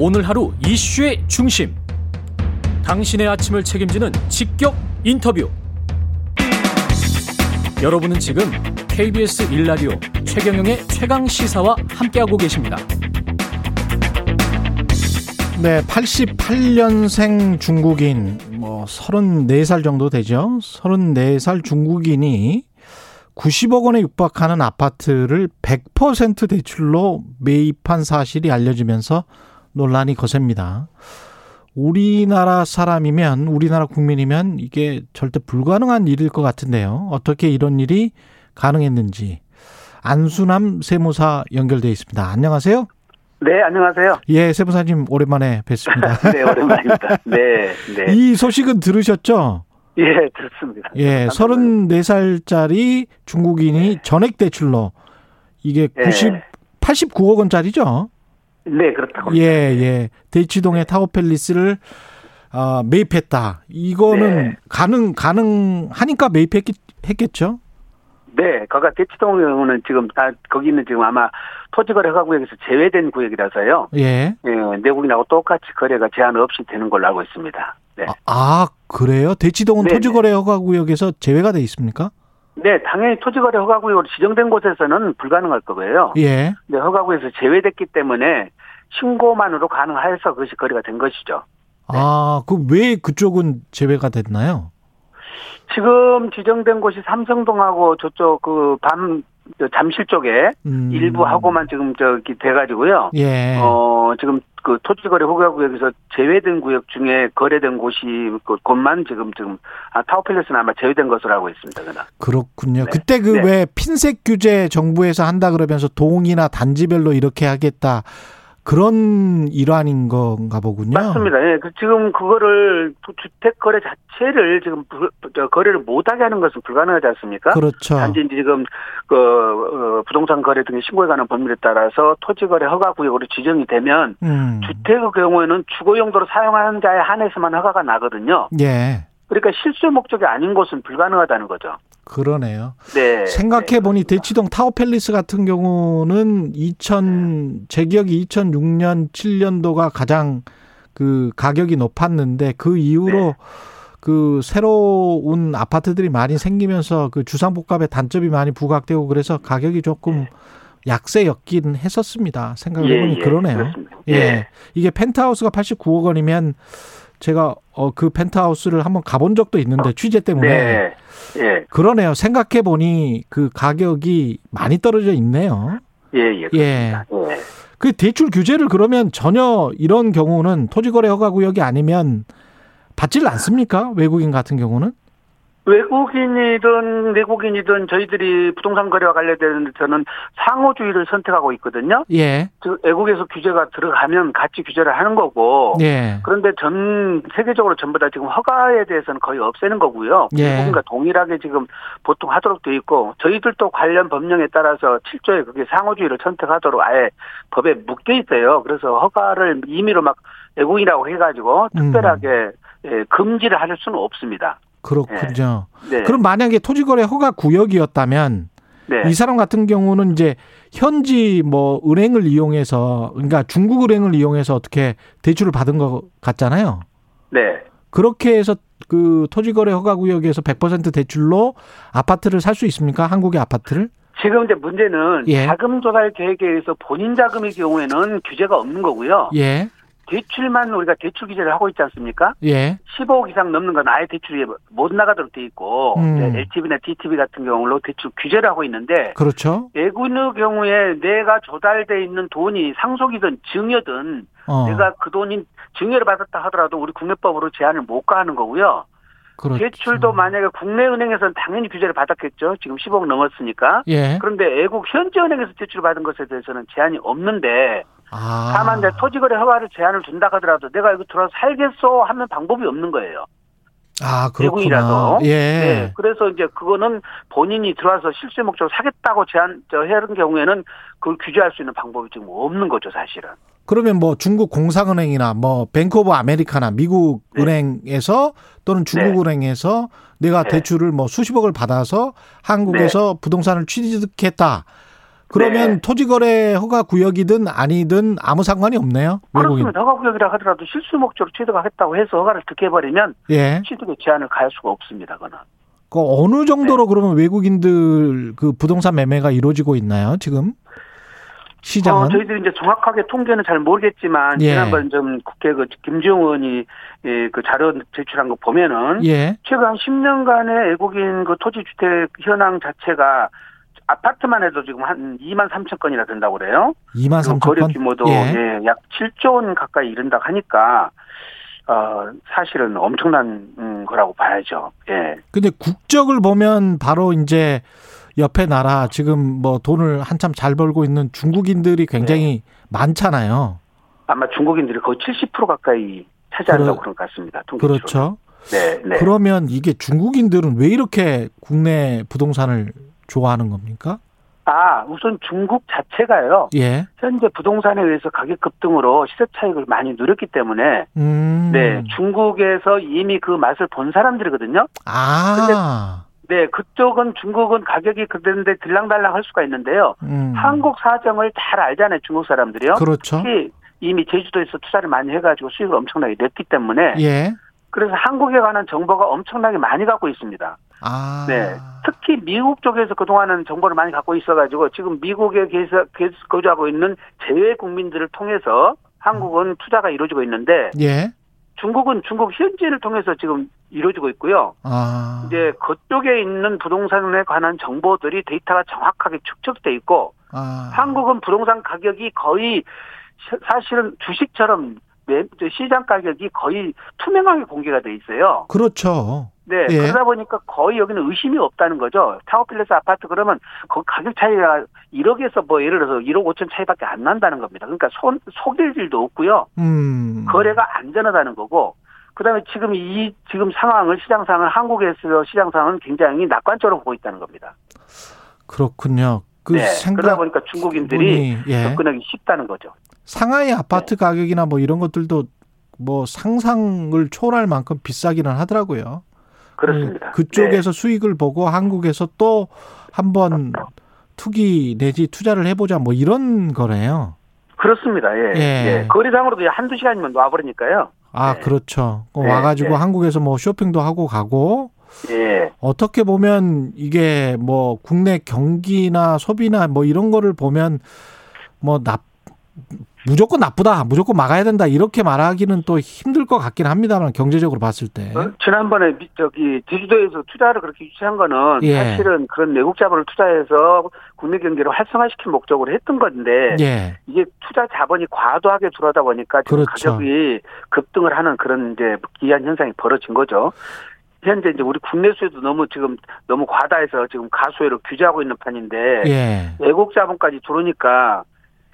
오늘 하루 이슈의 중심. 당신의 아침을 책임지는 직격 인터뷰. 여러분은 지금 KBS 1라디오 최경영의 최강 시사와 함께하고 계십니다. 네, 88년생 중국인 뭐 34살 정도 되죠. 34살 중국인이 90억 원에 육박하는 아파트를 100% 대출로 매입한 사실이 알려지면서 논란이 거셉니다. 우리나라 사람이면 우리나라 국민이면 이게 절대 불가능한 일일 것 같은데요. 어떻게 이런 일이 가능했는지 안수남 세무사 연결돼 있습니다. 안녕하세요. 네, 안녕하세요. 예, 세무사님 오랜만에 뵙습니다. 네, 오랜만입니다. 네, 네. 이 소식은 들으셨죠? 예, 들었습니다. 예, 34살짜리 중국인이 전액 대출로 이게 90 예. 89억 원짜리죠? 네, 그렇다고. 예, 예. 대치동의 타워팰리스를 어, 매입했다. 이거는 네. 가능 가능하니까 매입했겠죠? 네, 거가 대치동은 지금 아 거기는 지금 아마 토지거래 허가구역에서 제외된 구역이라서요. 예. 예, 내국인하고 똑같이 거래가 제한 없이 되는 걸로 알고 있습니다. 네. 아, 아, 그래요? 대치동은 네, 토지거래 허가 구역에서 제외가 돼 있습니까? 네, 당연히 토지거래 허가구역으로 지정된 곳에서는 불가능할 거고요. 예. 네, 허가구에서 제외됐기 때문에 신고만으로 가능해서 그것이 거래가 된 것이죠. 아, 그왜 그쪽은 제외가 됐나요? 지금 지정된 곳이 삼성동하고 저쪽 그 밤 잠실 쪽에 음. 일부 하고만 지금 저기 돼가지고요. 예. 어 지금 그 토지거래 허가구역에서 제외된 구역 중에 거래된 곳이 그 곳만 지금 지금 아 타워팰리스는 아마 제외된 것으로 알고 있습니다. 그는. 그렇군요. 네. 그때 그 네. 왜 핀셋 규제 정부에서 한다 그러면서 동이나 단지별로 이렇게 하겠다. 그런 일환인 건가 보군요. 맞습니다. 예, 그 지금 그거를 주택 거래 자체를 지금 거래를 못하게 하는 것은 불가능하지 않습니까? 그렇죠. 단지 지금 그 어, 부동산 거래 등의 신고에 관한 법률에 따라서 토지 거래 허가 구역으로 지정이 되면 음. 주택의 경우에는 주거 용도로 사용하는 자에 한해서만 허가가 나거든요. 예. 그러니까 실수 목적이 아닌 곳은 불가능하다는 거죠. 그러네요. 네. 생각해 보니 대치동 타워 팰리스 같은 경우는 2000 제 기억이 2006년 7년도가 가장 그 가격이 높았는데 그 이후로 네. 그 새로운 아파트들이 많이 생기면서 그 주상복합의 단점이 많이 부각되고 그래서 가격이 조금 약세였긴 했었습니다. 생각해 보니 예, 예, 그러네요. 그렇습니다. 예. 예. 이게 펜트하우스가 89억 원이면 제가 어 그 펜트하우스를 한번 가본 적도 있는데 취재 때문에 네. 예. 그러네요. 생각해 보니 그 가격이 많이 떨어져 있네요. 예, 예. 예. 예. 그 대출 규제를 그러면 전혀 이런 경우는 토지거래 허가구역이 아니면 받지를 않습니까? 외국인 같은 경우는? 외국인이든 내국인이든 저희들이 부동산 거래와 관련된 저는 상호주의를 선택하고 있거든요. 예. 즉 외국에서 규제가 들어가면 같이 규제를 하는 거고 예. 그런데 전 세계적으로 전부 다 지금 허가에 대해서는 거의 없애는 거고요. 예. 미국과 동일하게 지금 보통 하도록 돼 있고 저희들도 관련 법령에 따라서 7조에 그게 상호주의를 선택하도록 아예 법에 묶여 있어요. 그래서 허가를 임의로 막 외국인이라고 해가지고 음. 특별하게 예, 금지를 할 수는 없습니다. 그렇군요. 네. 그럼 만약에 토지거래 허가 구역이었다면 네. 이 사람 같은 경우는 이제 현지 뭐 은행을 이용해서 그러니까 중국 은행을 이용해서 어떻게 대출을 받은 것 같잖아요. 네. 그렇게 해서 그 토지거래 허가 구역에서 100% 대출로 아파트를 살 수 있습니까? 한국의 아파트를? 지금 이제 문제는 예. 자금 조달 계획에 의해서 본인 자금의 경우에는 규제가 없는 거고요. 예, 대출만 우리가 대출 규제를 하고 있지 않습니까? 예, 15억 이상 넘는 건 아예 대출이 못 나가도록 돼 있고 음. LTV나 DTV 같은 경우로 대출 규제를 하고 있는데 그렇죠. 외국인의 경우에 내가 조달돼 있는 돈이 상속이든 증여든 어, 내가 그 돈이 증여를 받았다 하더라도 우리 국내법으로 제한을 못 가하는 거고요. 그렇죠. 대출도 만약에 국내 은행에서는 당연히 규제를 받았겠죠. 지금 10억 넘었으니까. 예, 그런데 외국 현지 은행에서 대출을 받은 것에 대해서는 제한이 없는데 아, 다만 이제 토지거래 허가를 제한을 준다 하더라도 내가 여기 들어와서 살겠어 하면 방법이 없는 거예요. 아 그렇구나. 예, 네. 그래서 이제 그거는 본인이 들어와서 실수 목적으로 사겠다고 제한 저 해는 경우에는 그걸 규제할 수 있는 방법이 지금 없는 거죠, 사실은. 그러면 뭐 중국 공상은행이나 뭐 뱅크 오브 아메리카나 미국 네. 은행에서 또는 중국 은행에서 내가 네. 대출을 뭐 수십억을 받아서 한국에서 부동산을 취득했다. 그러면 네. 토지거래 허가 구역이든 아니든 아무 상관이 없네요. 외국인. 그렇습니다. 허가 구역이라 하더라도 실수요 목적으로 취득을 했다고 해서 허가를 득해버리면 예. 취득의 제한을 가할 수가 없습니다. 그거는. 그 어느 정도로 네. 그러면 외국인들 그 부동산 매매가 이루어지고 있나요? 지금 시장은? 어, 저희들이 이제 정확하게 통계는 잘 모르겠지만 예. 지난번 좀 국회 그 김지용 의원이 예, 그 자료 제출한 거 보면은 예. 최근 한 10년간의 외국인 그 토지 주택 현황 자체가 아파트만 해도 지금 한 2만 3천 건이나 된다고 그래요. 2만 그리고 3천 거래 건. 규모도 예. 예, 약 7조 원 가까이 이른다고 하니까 어, 사실은 엄청난 음, 거라고 봐야죠. 예. 근데 국적을 보면 바로 이제 옆에 나라 지금 뭐 돈을 한참 잘 벌고 있는 중국인들이 굉장히 많잖아요. 아마 중국인들이 거의 70% 가까이 차지한다고 그러- 그런 것 같습니다. 통계치로는. 그렇죠. 네, 네. 그러면 이게 중국인들은 왜 이렇게 국내 부동산을 좋아하는 겁니까? 아, 우선 중국 자체가요. 예. 현재 부동산에 의해서 가격 급등으로 시세 차익을 많이 누렸기 때문에 음. 네, 중국에서 이미 그 맛을 본 사람들이거든요. 아. 네, 그쪽은 중국은 가격이 그런데 들랑달랑 할 수가 있는데요. 음. 한국 사정을 잘 알잖아요, 중국 사람들이요. 그렇죠. 특히 이미 제주도에서 투자를 많이 해 가지고 수익을 엄청나게 냈기 때문에 예. 그래서 한국에 관한 정보가 엄청나게 많이 갖고 있습니다. 아. 네. 특히 미국 쪽에서 그동안은 정보를 많이 갖고 있어가지고 지금 미국에 계서, 계속 거주하고 있는 재외 국민들을 통해서 한국은 투자가 이루어지고 있는데 예. 중국은 중국 현지인을 통해서 지금 이루어지고 있고요. 아. 이제 그쪽에 있는 부동산에 관한 정보들이 데이터가 정확하게 축적돼 있고 아. 한국은 부동산 가격이 거의 시- 사실은 주식처럼 매- 시장 가격이 거의 투명하게 공개가 돼 있어요. 그렇죠. 네, 예. 그러다 보니까 거의 여기는 의심이 없다는 거죠. 타워팰리스 아파트 그러면 그 가격 차이가 1억에서 뭐 예를 들어서 1억 5천 차이밖에 안 난다는 겁니다. 그러니까 손, 속일 일도 없고요. 음. 거래가 안전하다는 거고. 그다음에 지금 이 지금 상황을 시장 상황을 한국에서 시장 상황은 굉장히 낙관적으로 보고 있다는 겁니다. 그렇군요. 그 네, 생각 그러다 보니까 중국인들이 예. 접근하기 쉽다는 거죠. 상하이 아파트 네. 가격이나 뭐 이런 것들도 뭐 상상을 초월할 만큼 비싸기는 하더라고요. 그렇습니다. 음, 그쪽에서 수익을 보고 한국에서 또 한번 투기 내지 투자를 해보자 뭐 이런 거네요. 네, 그렇습니다. 예. 예. 예. 거리상으로도 한두 시간이면 놔버리니까요. 아 네. 그렇죠. 어, 네, 와가지고 네. 한국에서 뭐 쇼핑도 하고 가고 예. 어떻게 보면 이게 뭐 국내 경기나 소비나 뭐 이런 거를 보면 뭐 나, 무조건 나쁘다, 무조건 막아야 된다 이렇게 말하기는 또 힘들 것 같긴 합니다만 경제적으로 봤을 때. 어, 지난번에 미- 저기 제주도에서 투자를 그렇게 유치한 거는 예. 사실은 그런 외국 자본을 투자해서 국내 경제를 활성화시킬 목적으로 했던 건데 예, 이게 투자 자본이 과도하게 들어오다 보니까 지금 그렇죠. 가격이 급등을 하는 그런 이제 기이한 현상이 벌어진 거죠. 현재 이제 우리 국내 수요도 너무 지금 너무 과다해서 지금 가수요를 규제하고 있는 판인데 예, 외국 자본까지 들어오니까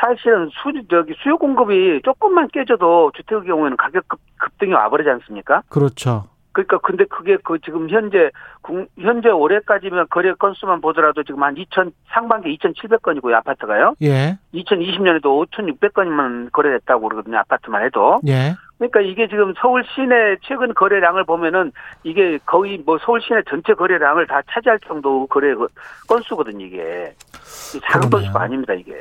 사실은 수 저기 수요 공급이 조금만 깨져도 주택의 경우에는 가격 급, 급등이 와버리지 않습니까? 그렇죠. 그러니까 근데 그게 그 지금 현재 국- 현재 올해까지면 거래 건수만 보더라도 지금 한 2천 상반기 2,700건이고요 아파트가요. 예, 2020년에도 5,600건이면 거래됐다고 그러거든요 아파트만 해도. 예, 그러니까 이게 지금 서울 시내 최근 거래량을 보면은 이게 거의 뭐 서울 시내 전체 거래량을 다 차지할 정도 거래 그 건수거든요 이게. 작은. 건수가 아닙니다 이게.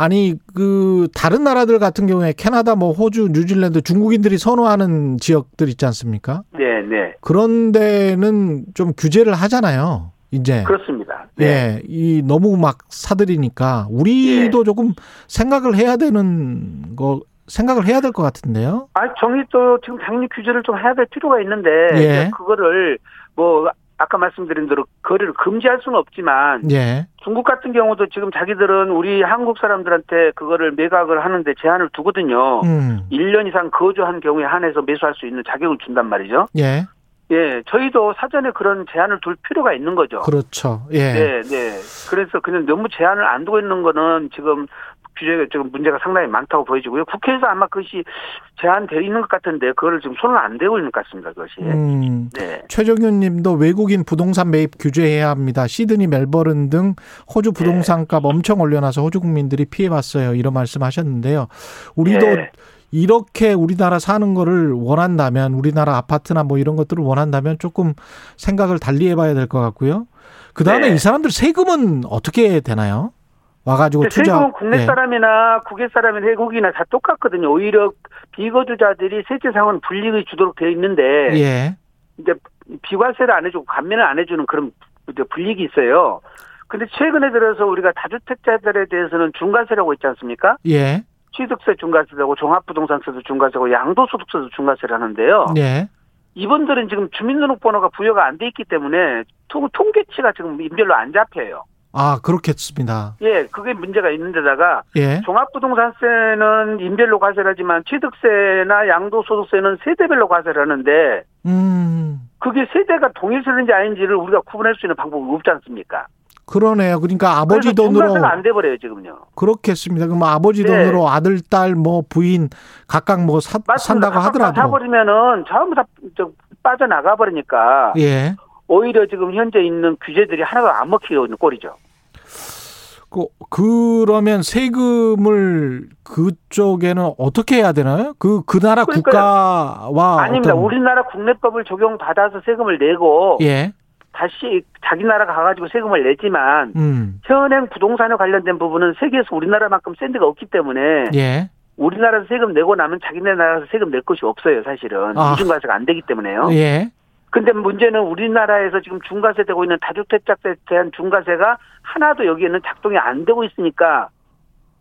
아니 그 다른 나라들 같은 경우에 캐나다, 뭐 호주, 뉴질랜드 중국인들이 선호하는 지역들 있지 않습니까? 네, 네. 그런 데는 좀 규제를 하잖아요. 이제. 그렇습니다. 네. 예, 이 너무 막 사들이니까 우리도 조금 생각을 해야 되는 거 생각을 해야 될 것 같은데요. 아, 정의도 지금 당연히 규제를 좀 해야 될 필요가 있는데 예. 그거를 뭐 아까 말씀드린 대로 거래를 금지할 수는 없지만 예, 중국 같은 경우도 지금 자기들은 우리 한국 사람들한테 그거를 매각을 하는데 제한을 두거든요. 음, 1년 이상 거주한 경우에 한해서 매수할 수 있는 자격을 준단 말이죠. 예, 예, 저희도 사전에 그런 제한을 둘 필요가 있는 거죠. 그렇죠. 예, 네, 네. 그래서 그냥 너무 제한을 안 두고 있는 거는 지금 규제가 지금 문제가 상당히 많다고 보여지고요. 국회에서 아마 그것이 제한되어 있는 것 같은데 그거를 지금 손을 안 대고 있는 것 같습니다. 그것이. 음. 네. 최정윤 님도 외국인 부동산 매입 규제해야 합니다. 시드니, 멜버른 등 호주 부동산 값 엄청 올려놔서 호주 국민들이 피해봤어요. 이런 말씀 하셨는데요. 우리도 네. 이렇게 우리나라 사는 거를 원한다면 우리나라 아파트나 뭐 이런 것들을 원한다면 조금 생각을 달리 해봐야 될 것 같고요. 그 다음에 네. 이 사람들 세금은 어떻게 되나요? 와가지고 투자. 세금은 국내 예. 사람이나 국외 사람이나 외국이나 다 똑같거든요. 오히려 비거주자들이 세제상은 불이익이 주도록 되어 있는데 예. 이제 비과세를 안 해주고 감면을 안 해주는 그런 이제 불이익이 있어요. 근데 최근에 들어서 우리가 다주택자들에 대해서는 중과세라고 있지 않습니까? 예. 취득세 중과세라고 종합부동산세도 중과세고 양도소득세도 중과세를 하는데요. 예. 이분들은 지금 주민등록번호가 부여가 안 돼 있기 때문에 통, 통계치가 지금 인별로 안 잡혀요. 아, 그렇겠습니다. 예, 그게 문제가 있는데다가 예. 종합부동산세는 인별로 과세를 하지만 취득세나 양도소득세는 세대별로 과세를 하는데 음. 그게 세대가 동일세인지 아닌지를 우리가 구분할 수 있는 방법이 없지 않습니까? 그러네요. 그러니까 아버지 돈으로 안 돼버려요 지금요. 그렇겠습니다. 그럼 아버지 네. 돈으로 아들, 딸, 뭐 부인 각각 뭐 사. 산다고 하더라도 사버리면은 전부 다 저- 빠져나가 버리니까 예. 오히려 지금 현재 있는 규제들이 하나도 안 먹히고 있는 꼴이죠. 그 그러면 세금을 그쪽에는 어떻게 해야 되나요? 그 그 나라 그러니까요. 국가와 아닙니다. 어떤 우리나라 국내법을 적용받아서 세금을 내고 예. 다시 자기 나라 가 가가지고 세금을 내지만 음. 현행 부동산에 관련된 부분은 세계에서 우리나라만큼 센 데가 없기 때문에 예. 우리나라에서 세금 내고 나면 자기네 나라에서 세금 낼 것이 없어요, 사실은. 아. 이중과세가 안 되기 때문에요. 예. 근데 문제는 우리나라에서 지금 중과세 되고 있는 다주택자세에 대한 중과세가 하나도 여기에는 작동이 안 되고 있으니까,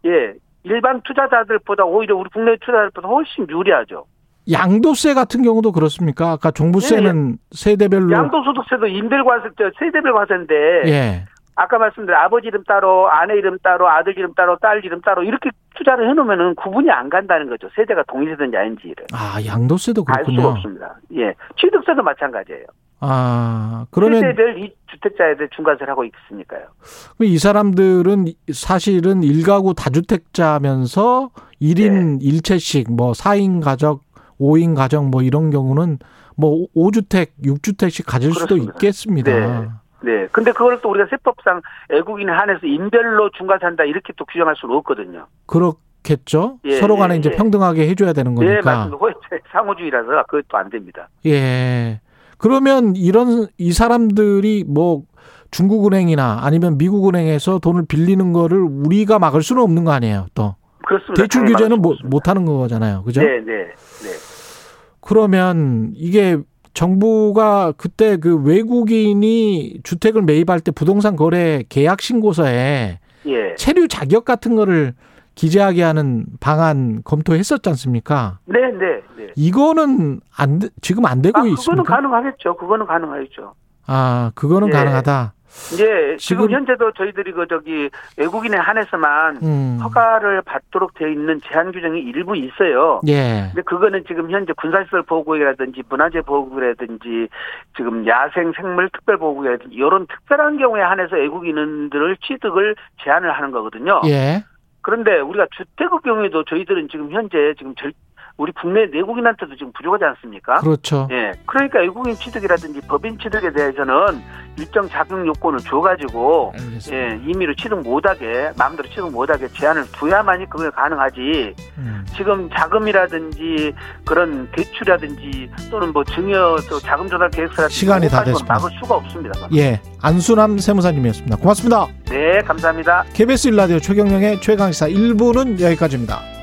예, 일반 투자자들보다 오히려 우리 국내 투자자들보다 훨씬 유리하죠. 양도세 같은 경우도 그렇습니까? 아까 종부세는 세대별로 예, 양도소득세도 인별과세, 때 세대별 과세인데, 예. 아까 말씀드린 아버지 이름 따로, 아내 이름 따로, 아들 이름 따로, 딸 이름 따로 이렇게 투자를 해놓으면은 구분이 안 간다는 거죠. 세대가 동일세든지 아닌지를. 아, 양도세도 그렇군요. 없습니다. 예. 취득세도 마찬가지예요. 아, 그러면 세대별 이 주택자에 대해 중과세를 하고 있으니까요. 이 사람들은 사실은 일가구 다주택자면서 1인 네. 일채씩뭐 4인 가족, 5인 가정 뭐 이런 경우는 뭐 5주택, 6주택씩 가질 수도 그렇습니다. 있겠습니다. 네. 네. 근데 그걸 또 우리가 세법상 애국인에 한해서 인별로 중과세한다 이렇게 또 규정할 수는 없거든요. 그렇겠죠. 예, 서로 간에 예, 이제 예. 평등하게 해줘야 되는 네, 거니까. 맞습니다. 호혜태 상호주의라서 그것도 안 됩니다. 예. 그러면 이런 이 사람들이 뭐 중국은행이나 아니면 미국은행에서 돈을 빌리는 거를 우리가 막을 수는 없는 거 아니에요. 또 그렇습니다. 대출 규제는 못. 못 하는 거잖아요. 그죠? 네, 네, 네. 그러면 이게 정부가 그때 그 외국인이 주택을 매입할 때 부동산 거래 계약 신고서에 예. 체류 자격 같은 거를 기재하게 하는 방안 검토했었지 않습니까? 네, 네, 네. 이거는 안 돼- 지금 안 되고 아, 그거는 있습니까? 가능하겠죠. 그거는 가능하겠죠. 아, 그거는 예. 가능하다. 예, 지금, 지금- 현재도 저희들이 그 저기 외국인에 한해서만 음. 허가를 받도록 되어 있는 제한 규정이 일부 있어요. 예. 근데 그거는 지금 현재 군사시설 보호구역이라든지 문화재 보호구역이라든지 지금 야생 생물 특별 보호구역이라든지 이런 특별한 경우에 한해서 외국인들을 취득을 제한을 하는 거거든요. 예. 그런데 우리가 주택의 경우에도 저희들은 지금 현재 지금 절, 우리 국내 내국인한테도 지금 부족하지 않습니까? 그렇죠. 예. 그러니까 외국인 취득이라든지 법인 취득에 대해서는 일정 자격 요건을 줘가지고 알겠습니다. 예, 임의로 취득 못하게 마음대로 취득 못하게 제한을 두야만이 그게 가능하지. 음. 지금 자금이라든지 그런 대출이라든지 또는 뭐 증여 또 자금 조달 계획서라든지 시간이 다 됐습니다. 막을 수가 없습니다. 예. 안순남 세무사님이었습니다. 고맙습니다. 네, 감사합니다. KBS 일라디오 최경영의 최강시사 1부는 여기까지입니다.